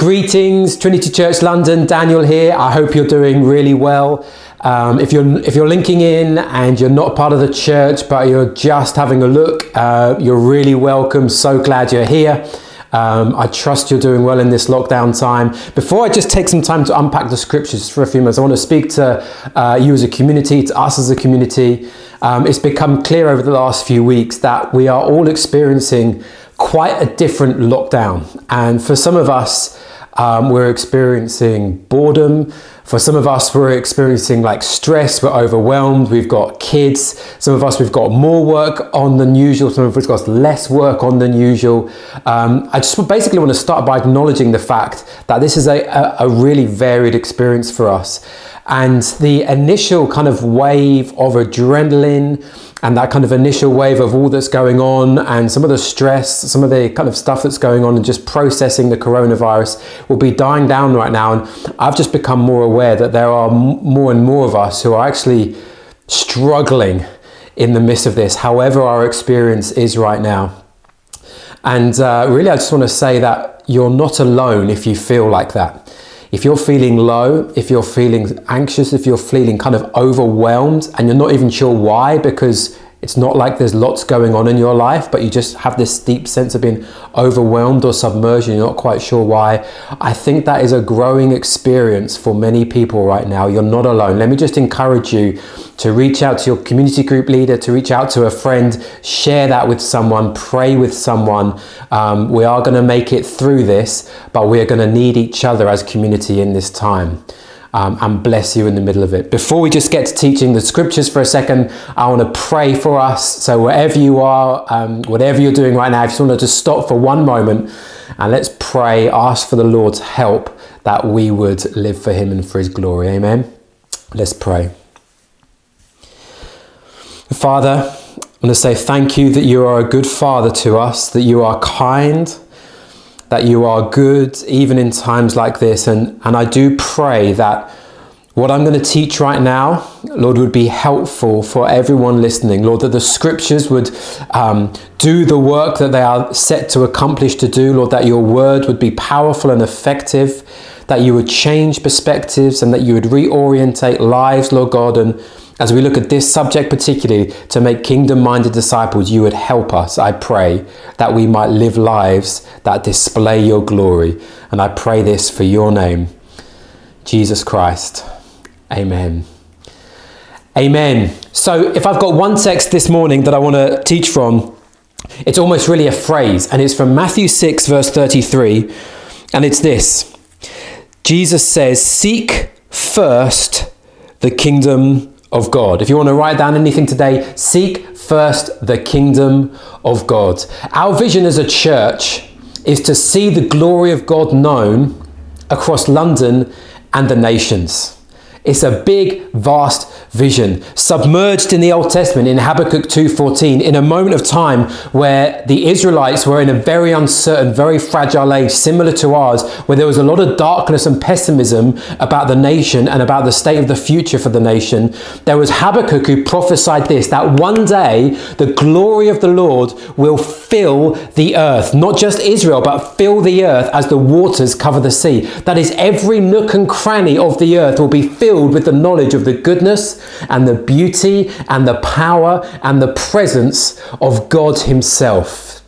Greetings, Trinity Church London. Daniel here. I hope you're doing really well. Um, if you're if you're linking in and you're not part of the church, but you're just having a look, uh, you're really welcome. So glad you're here. Um, I trust you're doing well in this lockdown time. Before I just take some time to unpack the scriptures for a few minutes, I want to speak to uh, you as a community, to us as a community. Um, it's become clear over the last few weeks that we are all experiencing quite a different lockdown, and for some of us. Um, we're experiencing boredom. For some of us, we're experiencing like stress, we're overwhelmed, we've got kids. Some of us, we've got more work on than usual, some of us got less work on than usual. Um, I just basically want to start by acknowledging the fact that this is a, a, a really varied experience for us. And the initial kind of wave of adrenaline, and that kind of initial wave of all that's going on and some of the stress, some of the kind of stuff that's going on and just processing the coronavirus will be dying down right now. And I've just become more aware that there are more and more of us who are actually struggling in the midst of this, however our experience is right now. And uh, really, I just want to say that you're not alone if you feel like that. If you're feeling low, if you're feeling anxious, if you're feeling kind of overwhelmed and you're not even sure why because it's not like there's lots going on in your life, but you just have this deep sense of being overwhelmed or submerged and you're not quite sure why. I think that is a growing experience for many people right now. You're not alone. Let me just encourage you to reach out to your community group leader, to reach out to a friend, share that with someone, pray with someone. Um, we are going to make it through this, but we are going to need each other as community in this time um, and bless you in the middle of it. Before we just get to teaching the scriptures for a second, I want to pray for us. So, wherever you are, um, whatever you're doing right now, if you want to just stop for one moment and let's pray, ask for the Lord's help that we would live for Him and for His glory. Amen. Let's pray. Father, I want to say thank you that you are a good Father to us, that you are kind that you are good even in times like this. And, and I do pray that what I'm going to teach right now, Lord, would be helpful for everyone listening. Lord, that the scriptures would um, do the work that they are set to accomplish to do. Lord, that your word would be powerful and effective, that you would change perspectives and that you would reorientate lives, Lord God, and as we look at this subject particularly, to make kingdom minded disciples, you would help us, I pray, that we might live lives that display your glory. And I pray this for your name, Jesus Christ. Amen. Amen. So, if I've got one text this morning that I want to teach from, it's almost really a phrase, and it's from Matthew 6, verse 33. And it's this Jesus says, Seek first the kingdom of God. If you want to write down anything today, seek first the kingdom of God. Our vision as a church is to see the glory of God known across London and the nations. It's a big, vast vision, submerged in the Old Testament in Habakkuk 2:14, in a moment of time where the Israelites were in a very uncertain, very fragile age, similar to ours, where there was a lot of darkness and pessimism about the nation and about the state of the future for the nation. There was Habakkuk who prophesied this that one day the glory of the Lord will fill the earth, not just Israel, but fill the earth as the waters cover the sea. That is, every nook and cranny of the earth will be filled with the knowledge of the goodness and the beauty and the power and the presence of God Himself,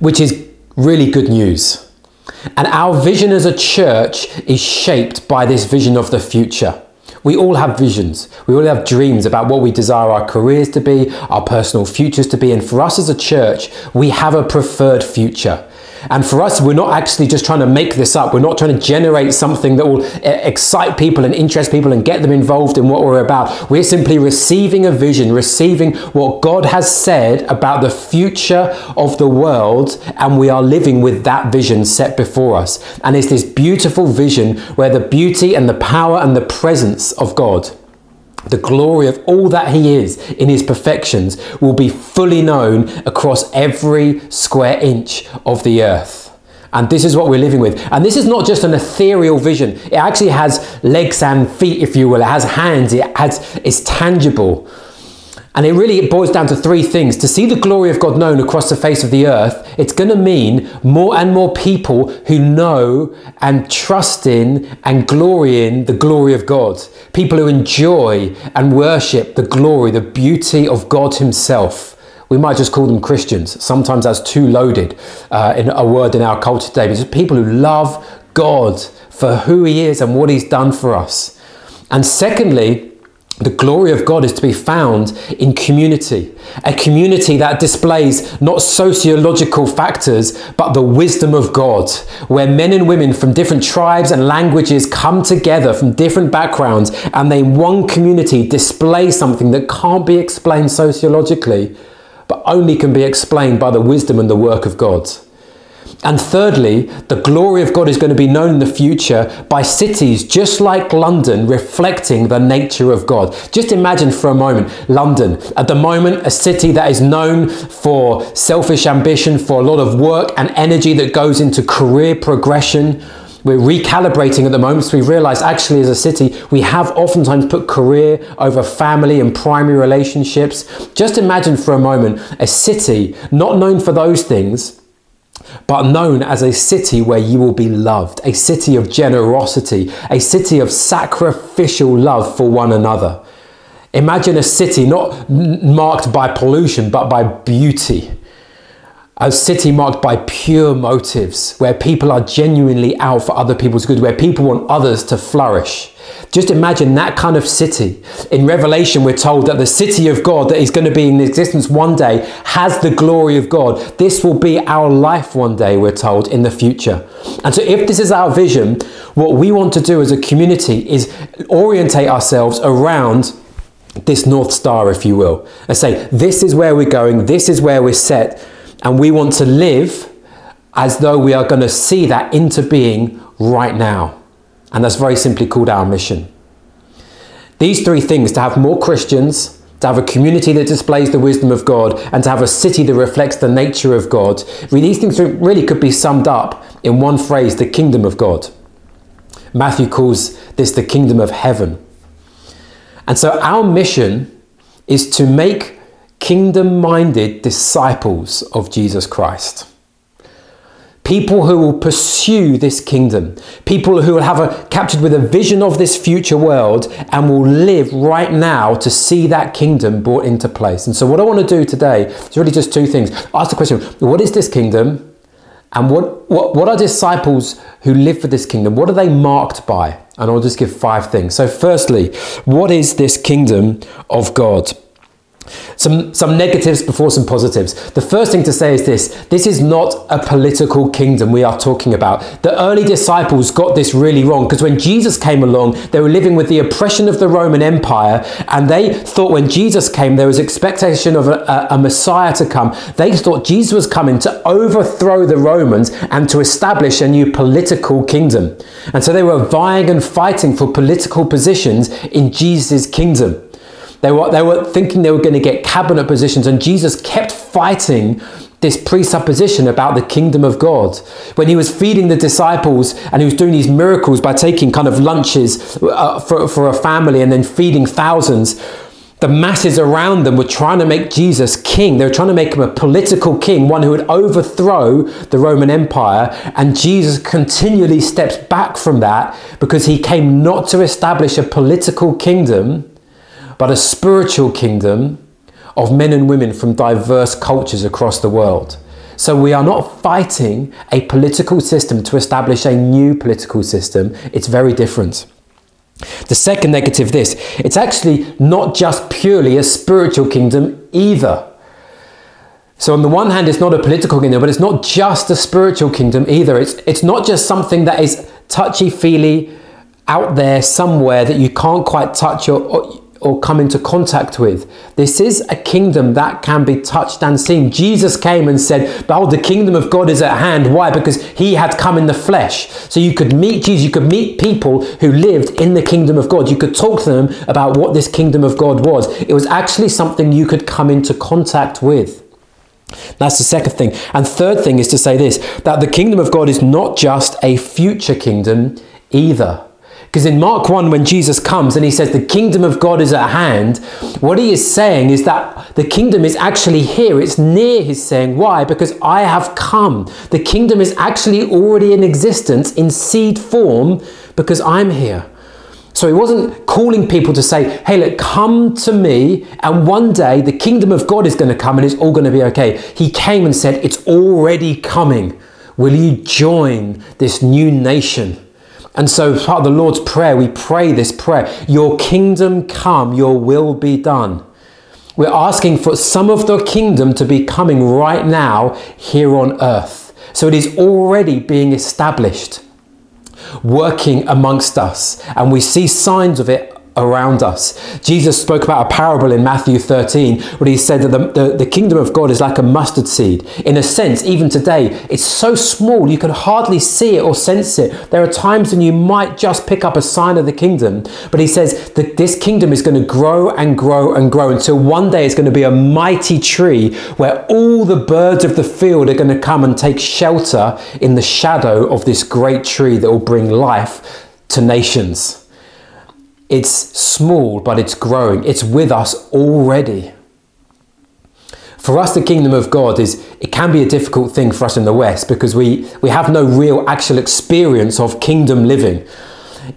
which is really good news. And our vision as a church is shaped by this vision of the future. We all have visions. We all have dreams about what we desire our careers to be, our personal futures to be. And for us as a church, we have a preferred future. And for us, we're not actually just trying to make this up. We're not trying to generate something that will eh, excite people and interest people and get them involved in what we're about. We're simply receiving a vision, receiving what God has said about the future of the world, and we are living with that vision set before us. And it's this beautiful vision where the beauty and the power and the presence of God the glory of all that he is in his perfections will be fully known across every square inch of the earth. And this is what we're living with. And this is not just an ethereal vision. It actually has legs and feet, if you will. It has hands. It has, it's tangible. And it really boils down to three things. To see the glory of God known across the face of the earth, it's going to mean more and more people who know and trust in and glory in the glory of God. People who enjoy and worship the glory, the beauty of God Himself. We might just call them Christians. Sometimes that's too loaded uh, in a word in our culture today. But just people who love God for who He is and what He's done for us. And secondly, the glory of God is to be found in community, a community that displays not sociological factors, but the wisdom of God, where men and women from different tribes and languages come together from different backgrounds and they, in one community, display something that can't be explained sociologically, but only can be explained by the wisdom and the work of God. And thirdly, the glory of God is going to be known in the future by cities just like London reflecting the nature of God. Just imagine for a moment London, at the moment, a city that is known for selfish ambition, for a lot of work and energy that goes into career progression. We're recalibrating at the moment, so we realize actually, as a city, we have oftentimes put career over family and primary relationships. Just imagine for a moment a city not known for those things but known as a city where you will be loved, a city of generosity, a city of sacrificial love for one another. Imagine a city not marked by pollution, but by beauty. A city marked by pure motives, where people are genuinely out for other people's good, where people want others to flourish. Just imagine that kind of city. In Revelation, we're told that the city of God that is going to be in existence one day has the glory of God. This will be our life one day, we're told, in the future. And so, if this is our vision, what we want to do as a community is orientate ourselves around this North Star, if you will, and say, this is where we're going, this is where we're set, and we want to live as though we are going to see that into being right now. And that's very simply called our mission. These three things to have more Christians, to have a community that displays the wisdom of God, and to have a city that reflects the nature of God, these things really could be summed up in one phrase the kingdom of God. Matthew calls this the kingdom of heaven. And so our mission is to make kingdom minded disciples of Jesus Christ people who will pursue this kingdom, people who will have a captured with a vision of this future world and will live right now to see that kingdom brought into place. And so, what I want to do today is really just two things. Ask the question what is this kingdom? And what, what, what are disciples who live for this kingdom? What are they marked by? And I'll just give five things. So, firstly, what is this kingdom of God? Some, some negatives before some positives. The first thing to say is this this is not a political kingdom we are talking about. The early disciples got this really wrong because when Jesus came along, they were living with the oppression of the Roman Empire, and they thought when Jesus came, there was expectation of a, a, a Messiah to come. They thought Jesus was coming to overthrow the Romans and to establish a new political kingdom. And so they were vying and fighting for political positions in Jesus' kingdom. They were, they were thinking they were going to get cabinet positions, and Jesus kept fighting this presupposition about the kingdom of God. When he was feeding the disciples and he was doing these miracles by taking kind of lunches uh, for, for a family and then feeding thousands, the masses around them were trying to make Jesus king. They were trying to make him a political king, one who would overthrow the Roman Empire. And Jesus continually steps back from that because he came not to establish a political kingdom, but a spiritual kingdom of men and women from diverse cultures across the world. So we are not fighting a political system to establish a new political system. It's very different. The second negative this, it's actually not just purely a spiritual kingdom either. So on the one hand, it's not a political kingdom, but it's not just a spiritual kingdom either. It's, it's not just something that is touchy-feely out there somewhere that you can't quite touch or, or or come into contact with. This is a kingdom that can be touched and seen. Jesus came and said, Behold, the kingdom of God is at hand. Why? Because he had come in the flesh. So you could meet Jesus, you could meet people who lived in the kingdom of God. You could talk to them about what this kingdom of God was. It was actually something you could come into contact with. That's the second thing. And third thing is to say this that the kingdom of God is not just a future kingdom either. Because in Mark 1, when Jesus comes and he says the kingdom of God is at hand, what he is saying is that the kingdom is actually here. It's near, he's saying. Why? Because I have come. The kingdom is actually already in existence in seed form because I'm here. So he wasn't calling people to say, hey, look, come to me, and one day the kingdom of God is going to come and it's all going to be okay. He came and said, it's already coming. Will you join this new nation? And so, part of the Lord's Prayer, we pray this prayer Your kingdom come, your will be done. We're asking for some of the kingdom to be coming right now here on earth. So it is already being established, working amongst us, and we see signs of it around us. Jesus spoke about a parable in Matthew 13 where he said that the, the, the, kingdom of God is like a mustard seed. In a sense, even today, it's so small you can hardly see it or sense it. There are times when you might just pick up a sign of the kingdom, but he says that this kingdom is going to grow and grow and grow until one day it's going to be a mighty tree where all the birds of the field are going to come and take shelter in the shadow of this great tree that will bring life to nations. It's small, but it's growing. It's with us already. For us, the kingdom of God is, it can be a difficult thing for us in the West because we, we have no real actual experience of kingdom living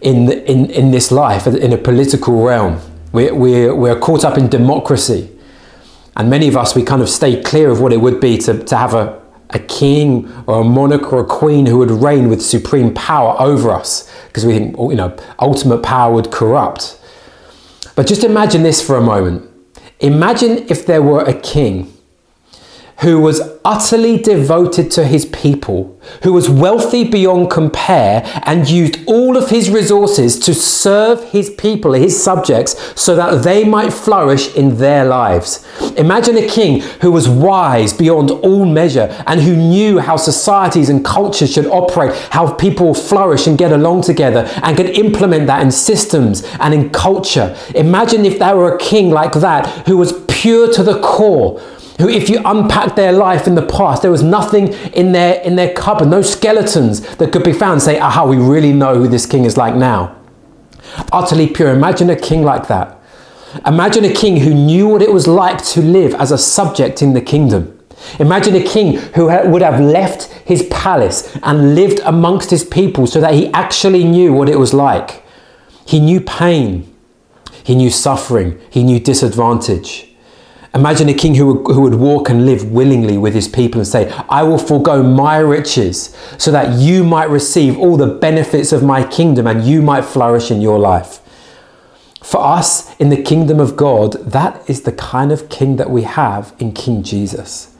in, the, in, in this life, in a political realm. We're, we're, we're caught up in democracy. And many of us, we kind of stay clear of what it would be to, to have a, a king or a monarch or a queen who would reign with supreme power over us because we think, you know, ultimate power would corrupt. But just imagine this for a moment. Imagine if there were a king who was utterly devoted to his people, who was wealthy beyond compare, and used all of his resources to serve his people, his subjects, so that they might flourish in their lives. Imagine a king who was wise beyond all measure and who knew how societies and cultures should operate, how people flourish and get along together, and could implement that in systems and in culture. Imagine if there were a king like that who was pure to the core who if you unpack their life in the past, there was nothing in their in their cupboard, no skeletons that could be found. Say, aha, we really know who this king is like now. Utterly pure. Imagine a king like that. Imagine a king who knew what it was like to live as a subject in the kingdom. Imagine a king who would have left his palace and lived amongst his people so that he actually knew what it was like. He knew pain, he knew suffering, he knew disadvantage. Imagine a king who, who would walk and live willingly with his people and say, I will forego my riches so that you might receive all the benefits of my kingdom and you might flourish in your life. For us in the kingdom of God, that is the kind of king that we have in King Jesus.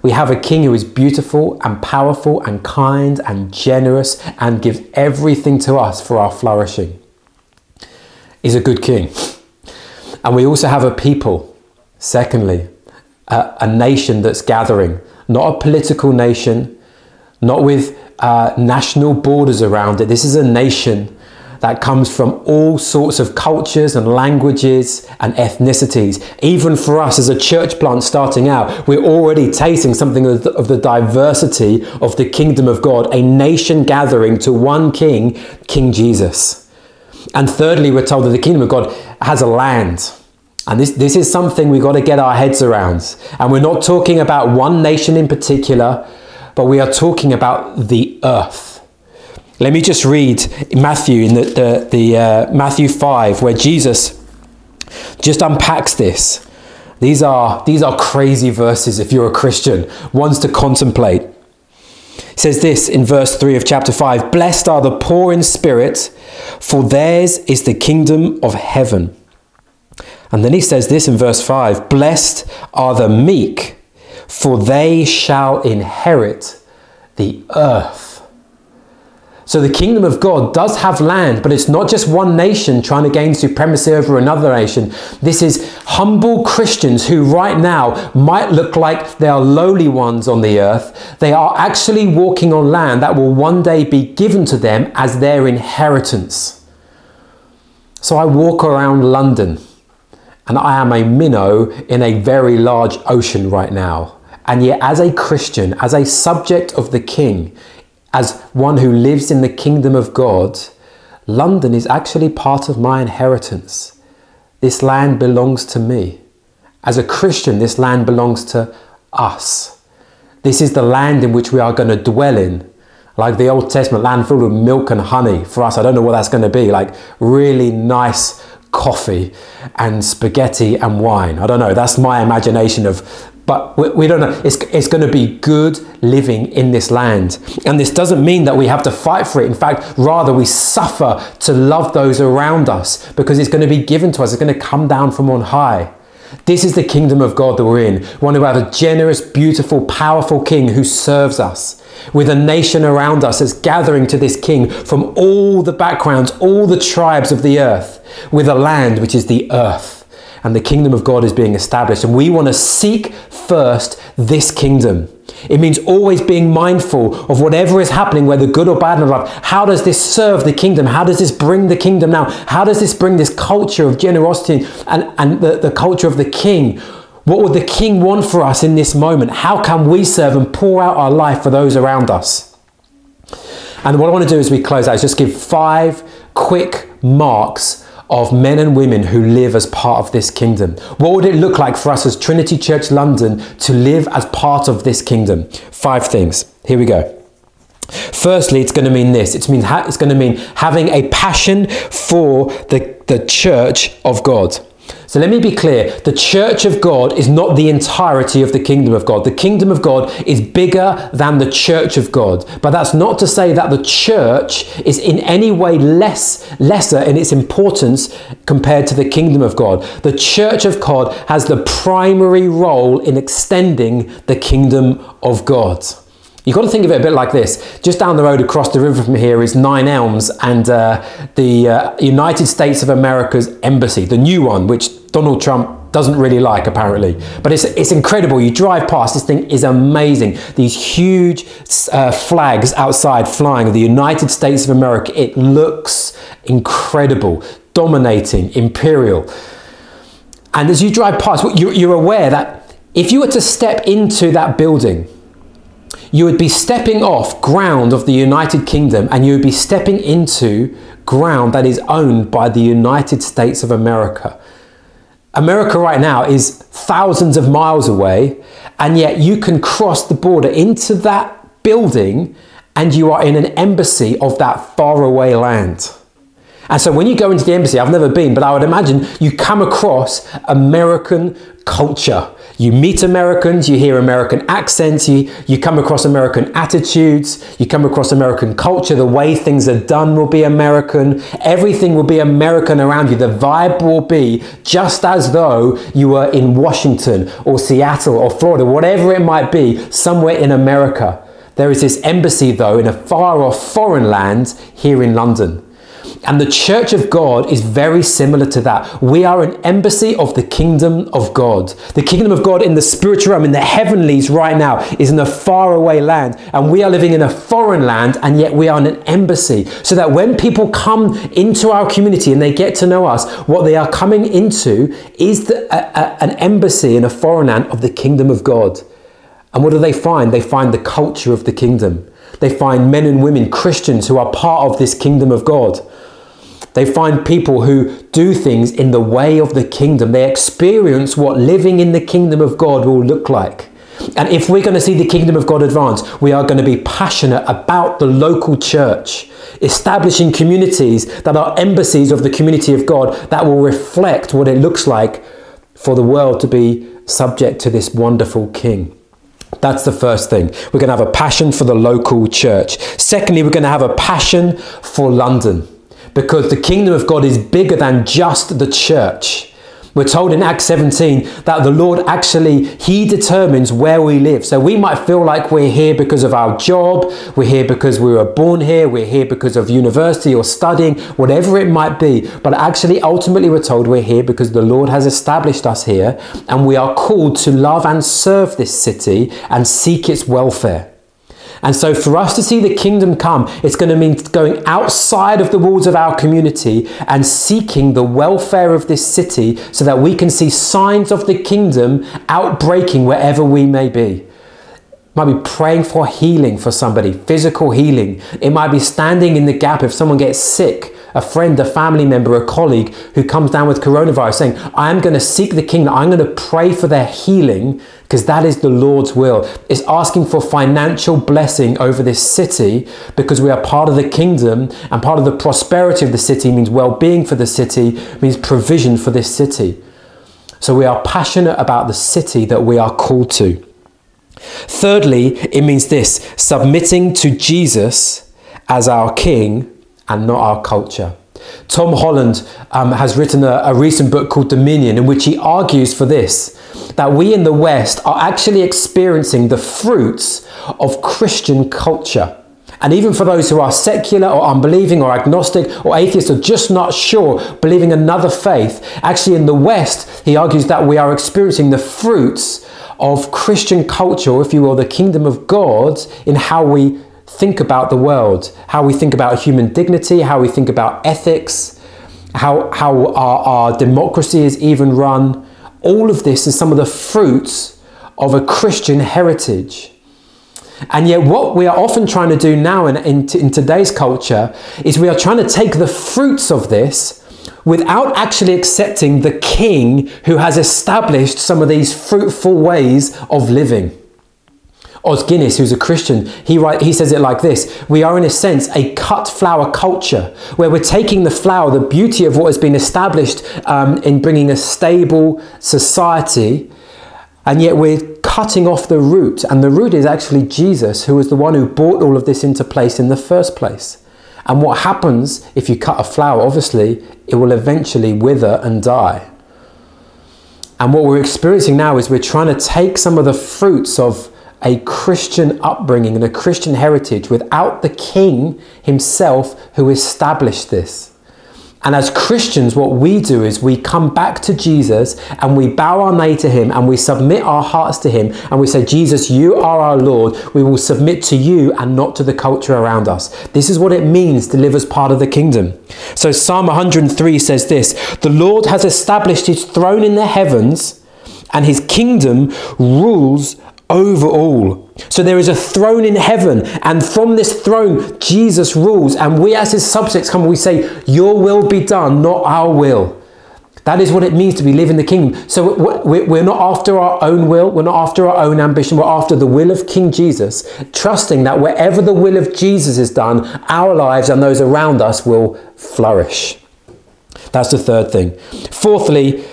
We have a king who is beautiful and powerful and kind and generous and gives everything to us for our flourishing. He's a good king. And we also have a people Secondly, a, a nation that's gathering, not a political nation, not with uh, national borders around it. This is a nation that comes from all sorts of cultures and languages and ethnicities. Even for us as a church plant starting out, we're already tasting something of the, of the, diversity of the kingdom of God, a nation gathering to one king, King Jesus. And thirdly, we're told that the kingdom of God has a land. And this, this is something we've got to get our heads around. And we're not talking about one nation in particular, but we are talking about the earth. Let me just read Matthew in the, the, the uh, Matthew 5, where Jesus just unpacks this. These are, these are crazy verses if you're a Christian, ones to contemplate. He says this in verse 3 of chapter 5 Blessed are the poor in spirit, for theirs is the kingdom of heaven. And then he says this in verse 5 Blessed are the meek, for they shall inherit the earth. So the kingdom of God does have land, but it's not just one nation trying to gain supremacy over another nation. This is humble Christians who right now might look like they are lowly ones on the earth. They are actually walking on land that will one day be given to them as their inheritance. So I walk around London and I am a minnow in a very large ocean right now. And yet, as a Christian, as a subject of the King, as one who lives in the kingdom of God, London is actually part of my inheritance. This land belongs to me. As a Christian, this land belongs to us. This is the land in which we are going to dwell in. Like the Old Testament land filled with milk and honey. For us, I don't know what that's going to be. Like really nice coffee and spaghetti and wine. I don't know. That's my imagination of, but we, we, don't know. It's, it's going to be good living in this land. And this doesn't mean that we have to fight for it. In fact, rather, we suffer to love those around us because it's going to be given to us. It's going to come down from on high. This is the kingdom of God that we're in. One who has a generous, beautiful, powerful king who serves us, with a nation around us that's gathering to this king from all the backgrounds, all the tribes of the earth, with a land which is the earth. And the kingdom of God is being established. And we want to seek first this kingdom. It means always being mindful of whatever is happening, whether good or bad in life. How does this serve the kingdom? How does this bring the kingdom now? How does this bring this culture of generosity and, and the, the culture of the king? What would the king want for us in this moment? How can we serve and pour out our life for those around us? And what I want to do as we close out is just give five quick marks of men and women who live as part of this kingdom. What would it look like for us as Trinity Church London to live as part of this kingdom? Five things. Here we go. Firstly, it's going to mean this. It's, mean it's going to mean having a passion for the, the church of God. So let me be clear the church of God is not the entirety of the kingdom of God. The kingdom of God is bigger than the church of God. But that's not to say that the church is in any way less lesser in its importance compared to the kingdom of God. The church of God has the primary role in extending the kingdom of God. You've got to think of it a bit like this. Just down the road across the river from here is Nine Elms and uh, the uh, United States of America's embassy, the new one, which Donald Trump doesn't really like apparently. But it's, it's incredible. You drive past, this thing is amazing. These huge uh, flags outside flying of the United States of America. It looks incredible, dominating, imperial. And as you drive past, you're aware that if you were to step into that building, you would be stepping off ground of the United Kingdom and you would be stepping into ground that is owned by the United States of America. America right now is thousands of miles away, and yet you can cross the border into that building and you are in an embassy of that faraway land. And so when you go into the embassy, I've never been, but I would imagine you come across American culture. You meet Americans, you hear American accents, you, you come across American attitudes, you come across American culture, the way things are done will be American, everything will be American around you. The vibe will be just as though you were in Washington or Seattle or Florida, whatever it might be, somewhere in America. There is this embassy, though, in a far off foreign land here in London. And the church of God is very similar to that. We are an embassy of the kingdom of God. The kingdom of God in the spiritual realm, in the heavenlies right now, is in a faraway land. And we are living in a foreign land, and yet we are an embassy. So that when people come into our community and they get to know us, what they are coming into is the, a, a, an embassy in a foreign land of the kingdom of God. And what do they find? They find the culture of the kingdom. They find men and women, Christians, who are part of this kingdom of God. They find people who do things in the way of the kingdom. They experience what living in the kingdom of God will look like. And if we're going to see the kingdom of God advance, we are going to be passionate about the local church, establishing communities that are embassies of the community of God that will reflect what it looks like for the world to be subject to this wonderful king. That's the first thing. We're going to have a passion for the local church. Secondly, we're going to have a passion for London because the kingdom of God is bigger than just the church. We're told in Acts 17 that the Lord actually, He determines where we live. So we might feel like we're here because of our job, we're here because we were born here, we're here because of university or studying, whatever it might be. But actually, ultimately, we're told we're here because the Lord has established us here and we are called to love and serve this city and seek its welfare. And so, for us to see the kingdom come, it's going to mean going outside of the walls of our community and seeking the welfare of this city so that we can see signs of the kingdom outbreaking wherever we may be. Might be praying for healing for somebody, physical healing. It might be standing in the gap if someone gets sick a friend, a family member, a colleague who comes down with coronavirus saying, I'm going to seek the kingdom, I'm going to pray for their healing because that is the Lord's will. It's asking for financial blessing over this city because we are part of the kingdom and part of the prosperity of the city means well being for the city, means provision for this city. So we are passionate about the city that we are called to. Thirdly, it means this submitting to Jesus as our king and not our culture. Tom Holland um, has written a, a recent book called Dominion, in which he argues for this that we in the West are actually experiencing the fruits of Christian culture. And even for those who are secular or unbelieving or agnostic or atheist or just not sure, believing another faith, actually in the West, he argues that we are experiencing the fruits of Christian culture, if you will, the kingdom of God in how we think about the world, how we think about human dignity, how we think about ethics, how, how our, our democracy is even run. All of this is some of the fruits of a Christian heritage. And yet, what we are often trying to do now in, in, in, today's culture is we are trying to take the fruits of this without actually accepting the king who has established some of these fruitful ways of living. Os Guinness, who's a Christian, he, write, he says it like this We are, in a sense, a cut flower culture, where we're taking the flower, the beauty of what has been established um, in bringing a stable society, and yet we're cutting off the root. And the root is actually Jesus, who was the one who brought all of this into place in the first place. And what happens if you cut a flower? Obviously, it will eventually wither and die. And what we're experiencing now is we're trying to take some of the fruits of a Christian upbringing and a Christian heritage without the king himself who established this. And as Christians, what we do is we come back to Jesus and we bow our knee to Him and we submit our hearts to Him and we say, Jesus, you are our Lord. We will submit to you and not to the culture around us. This is what it means to live as part of the kingdom. So Psalm 103 says this The Lord has established His throne in the heavens and His kingdom rules over all. So there is a throne in heaven, and from this throne, Jesus rules. And we, as his subjects, come and we say, Your will be done, not our will. That is what it means to be living the kingdom. So we're not after our own will, we're not after our own ambition, we're after the will of King Jesus, trusting that wherever the will of Jesus is done, our lives and those around us will flourish. That's the third thing. Fourthly,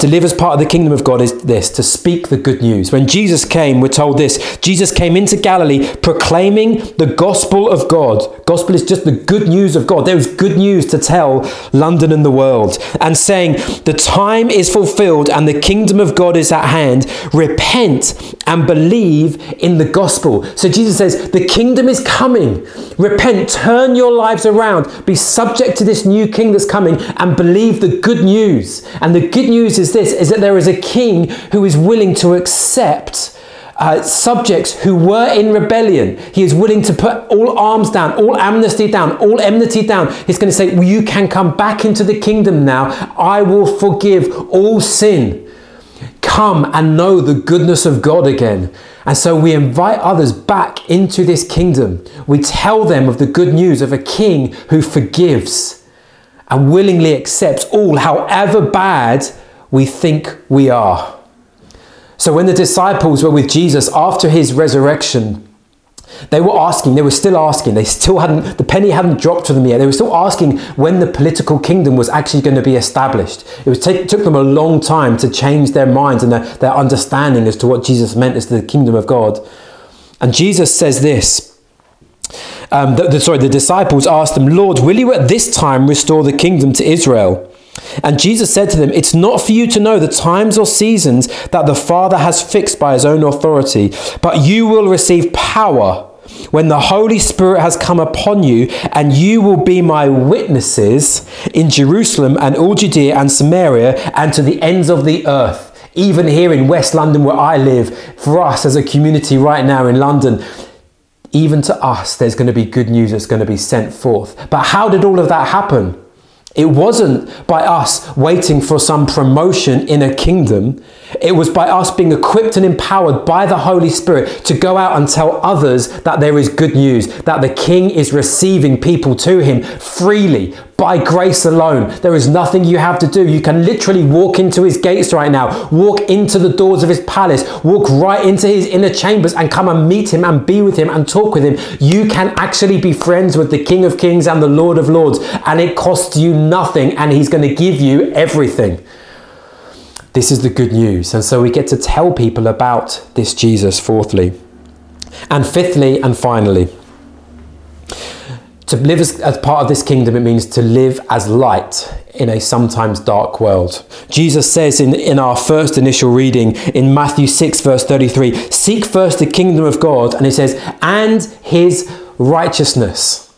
to live as part of the kingdom of God is this to speak the good news. When Jesus came, we're told this Jesus came into Galilee proclaiming the gospel of God. Gospel is just the good news of God. There is good news to tell London and the world, and saying, The time is fulfilled and the kingdom of God is at hand. Repent and believe in the gospel. So Jesus says, The kingdom is coming. Repent, turn your lives around, be subject to this new king that's coming, and believe the good news. And the good news is this is that there is a king who is willing to accept uh, subjects who were in rebellion. He is willing to put all arms down, all amnesty down, all enmity down. He's going to say, well, You can come back into the kingdom now. I will forgive all sin. Come and know the goodness of God again. And so we invite others back into this kingdom. We tell them of the good news of a king who forgives and willingly accepts all, however bad we think we are. So when the disciples were with Jesus after his resurrection, they were asking, they were still asking, they still hadn't, the penny hadn't dropped for them yet. They were still asking when the political kingdom was actually going to be established. It was take, took them a long time to change their minds and their, their understanding as to what Jesus meant as to the kingdom of God. And Jesus says this. Um, the, the, sorry, the disciples asked them, Lord, will you at this time restore the kingdom to Israel? And Jesus said to them, It's not for you to know the times or seasons that the Father has fixed by his own authority, but you will receive power when the Holy Spirit has come upon you, and you will be my witnesses in Jerusalem and all Judea and Samaria and to the ends of the earth. Even here in West London, where I live, for us as a community right now in London, even to us, there's going to be good news that's going to be sent forth. But how did all of that happen? It wasn't by us waiting for some promotion in a kingdom. It was by us being equipped and empowered by the Holy Spirit to go out and tell others that there is good news, that the King is receiving people to him freely, by grace alone. There is nothing you have to do. You can literally walk into his gates right now, walk into the doors of his palace, walk right into his inner chambers and come and meet him and be with him and talk with him. You can actually be friends with the King of Kings and the Lord of Lords, and it costs you nothing, and he's going to give you everything. This is the good news. And so we get to tell people about this Jesus, fourthly. And fifthly and finally, to live as, as, part of this kingdom, it means to live as light in a sometimes dark world. Jesus says in, in our first initial reading in Matthew 6, verse 33, Seek first the kingdom of God, and he says, and his righteousness.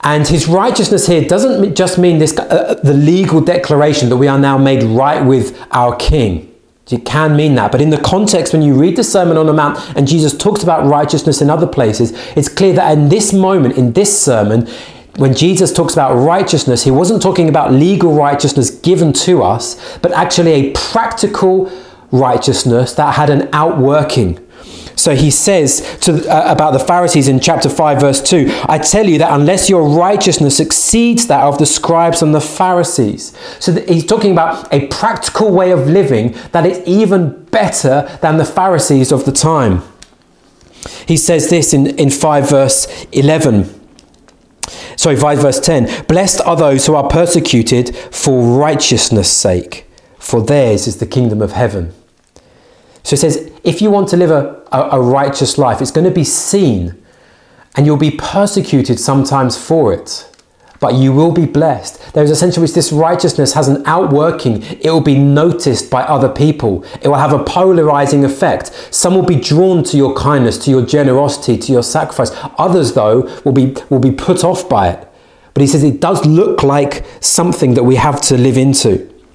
And his righteousness here doesn't just mean this, uh, the legal declaration that we are now made right with our king. It can mean that. But in the context, when you read the Sermon on the Mount and Jesus talks about righteousness in other places, it's clear that in this moment, in this sermon, when Jesus talks about righteousness, he wasn't talking about legal righteousness given to us, but actually a practical righteousness that had an outworking. So he says to, uh, about the Pharisees in chapter 5, verse 2 I tell you that unless your righteousness exceeds that of the scribes and the Pharisees. So he's talking about a practical way of living that is even better than the Pharisees of the time. He says this in, in 5 verse 11. Sorry, 5 verse 10. Blessed are those who are persecuted for righteousness' sake, for theirs is the kingdom of heaven. So it says, if you want to live a, a, a righteous life, it's going to be seen and you'll be persecuted sometimes for it but you will be blessed. There is a sense in which this righteousness has an outworking. It will be noticed by other people. It will have a polarizing effect. Some will be drawn to your kindness, to your generosity, to your sacrifice. Others, though, will be, will be put off by it. But he says it does look like something that we have to live into.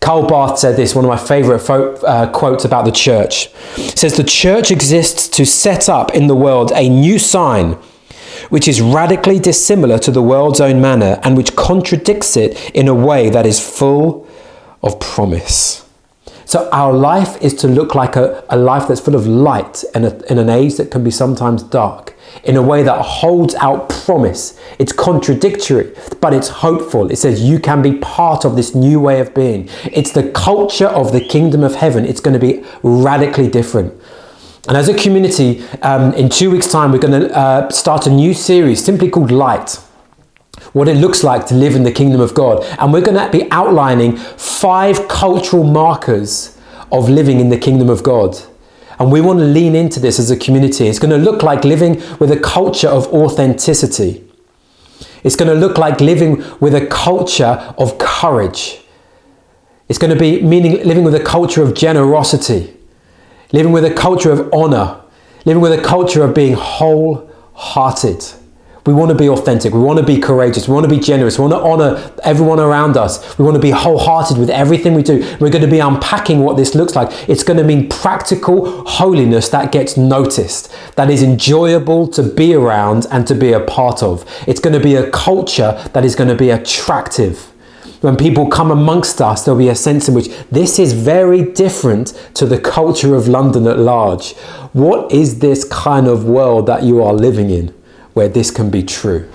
Karl Barth said this, one of my favorite uh, quotes about the church. It says, The church exists to set up in the world a new sign which is radically dissimilar to the world's own manner and which contradicts it in a way that is full of promise. So, our life is to look like a, a life that's full of light in, a, in an age that can be sometimes dark in a way that holds out promise. It's contradictory, but it's hopeful. It says you can be part of this new way of being. It's the culture of the kingdom of heaven. It's going to be radically different. And as a community, um, in two weeks' time, we're going to uh, start a new series simply called Light. What it looks like to live in the kingdom of God. And we're going to be outlining five cultural markers of living in the kingdom of God. And we want to lean into this as a community. It's going to look like living with a culture of authenticity. It's going to look like living with a culture of courage. It's going to be meaning living with a culture of generosity, living with a culture of honor, living with a culture of being wholehearted. We want to be authentic. We want to be courageous. We want to be generous. We want to honor everyone around us. We want to be wholehearted with everything we do. We're going to be unpacking what this looks like. It's going to mean practical holiness that gets noticed, that is enjoyable to be around and to be a part of. It's going to be a culture that is going to be attractive. When people come amongst us, there'll be a sense in which this is very different to the culture of London at large. What is this kind of world that you are living in? Where this can be true.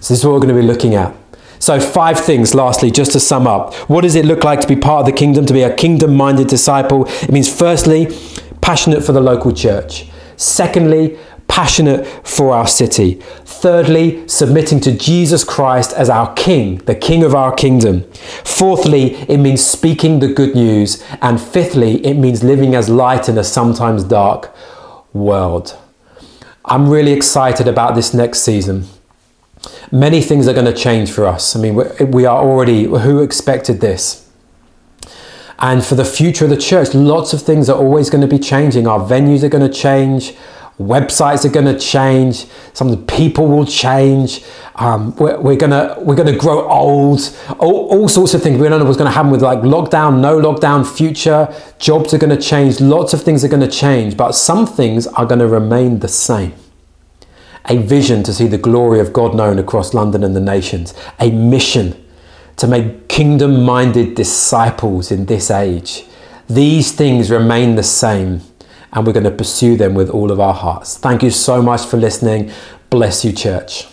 So, this is what we're going to be looking at. So, five things, lastly, just to sum up. What does it look like to be part of the kingdom, to be a kingdom minded disciple? It means, firstly, passionate for the local church. Secondly, passionate for our city. Thirdly, submitting to Jesus Christ as our King, the King of our kingdom. Fourthly, it means speaking the good news. And fifthly, it means living as light in a sometimes dark world. I'm really excited about this next season. Many things are going to change for us. I mean, we are already, who expected this? And for the future of the church, lots of things are always going to be changing. Our venues are going to change. Websites are going to change. Some of the people will change. Um, we're, we're, gonna we're gonna grow old. All, all sorts of things. We don't know what's going to happen with like lockdown, no lockdown, future. Jobs are going to change. Lots of things are going to change, but some things are going to remain the same. A vision to see the glory of God known across London and the nations. A mission to make kingdom minded disciples in this age. These things remain the same, and we're going to pursue them with all of our hearts. Thank you so much for listening. Bless you, church.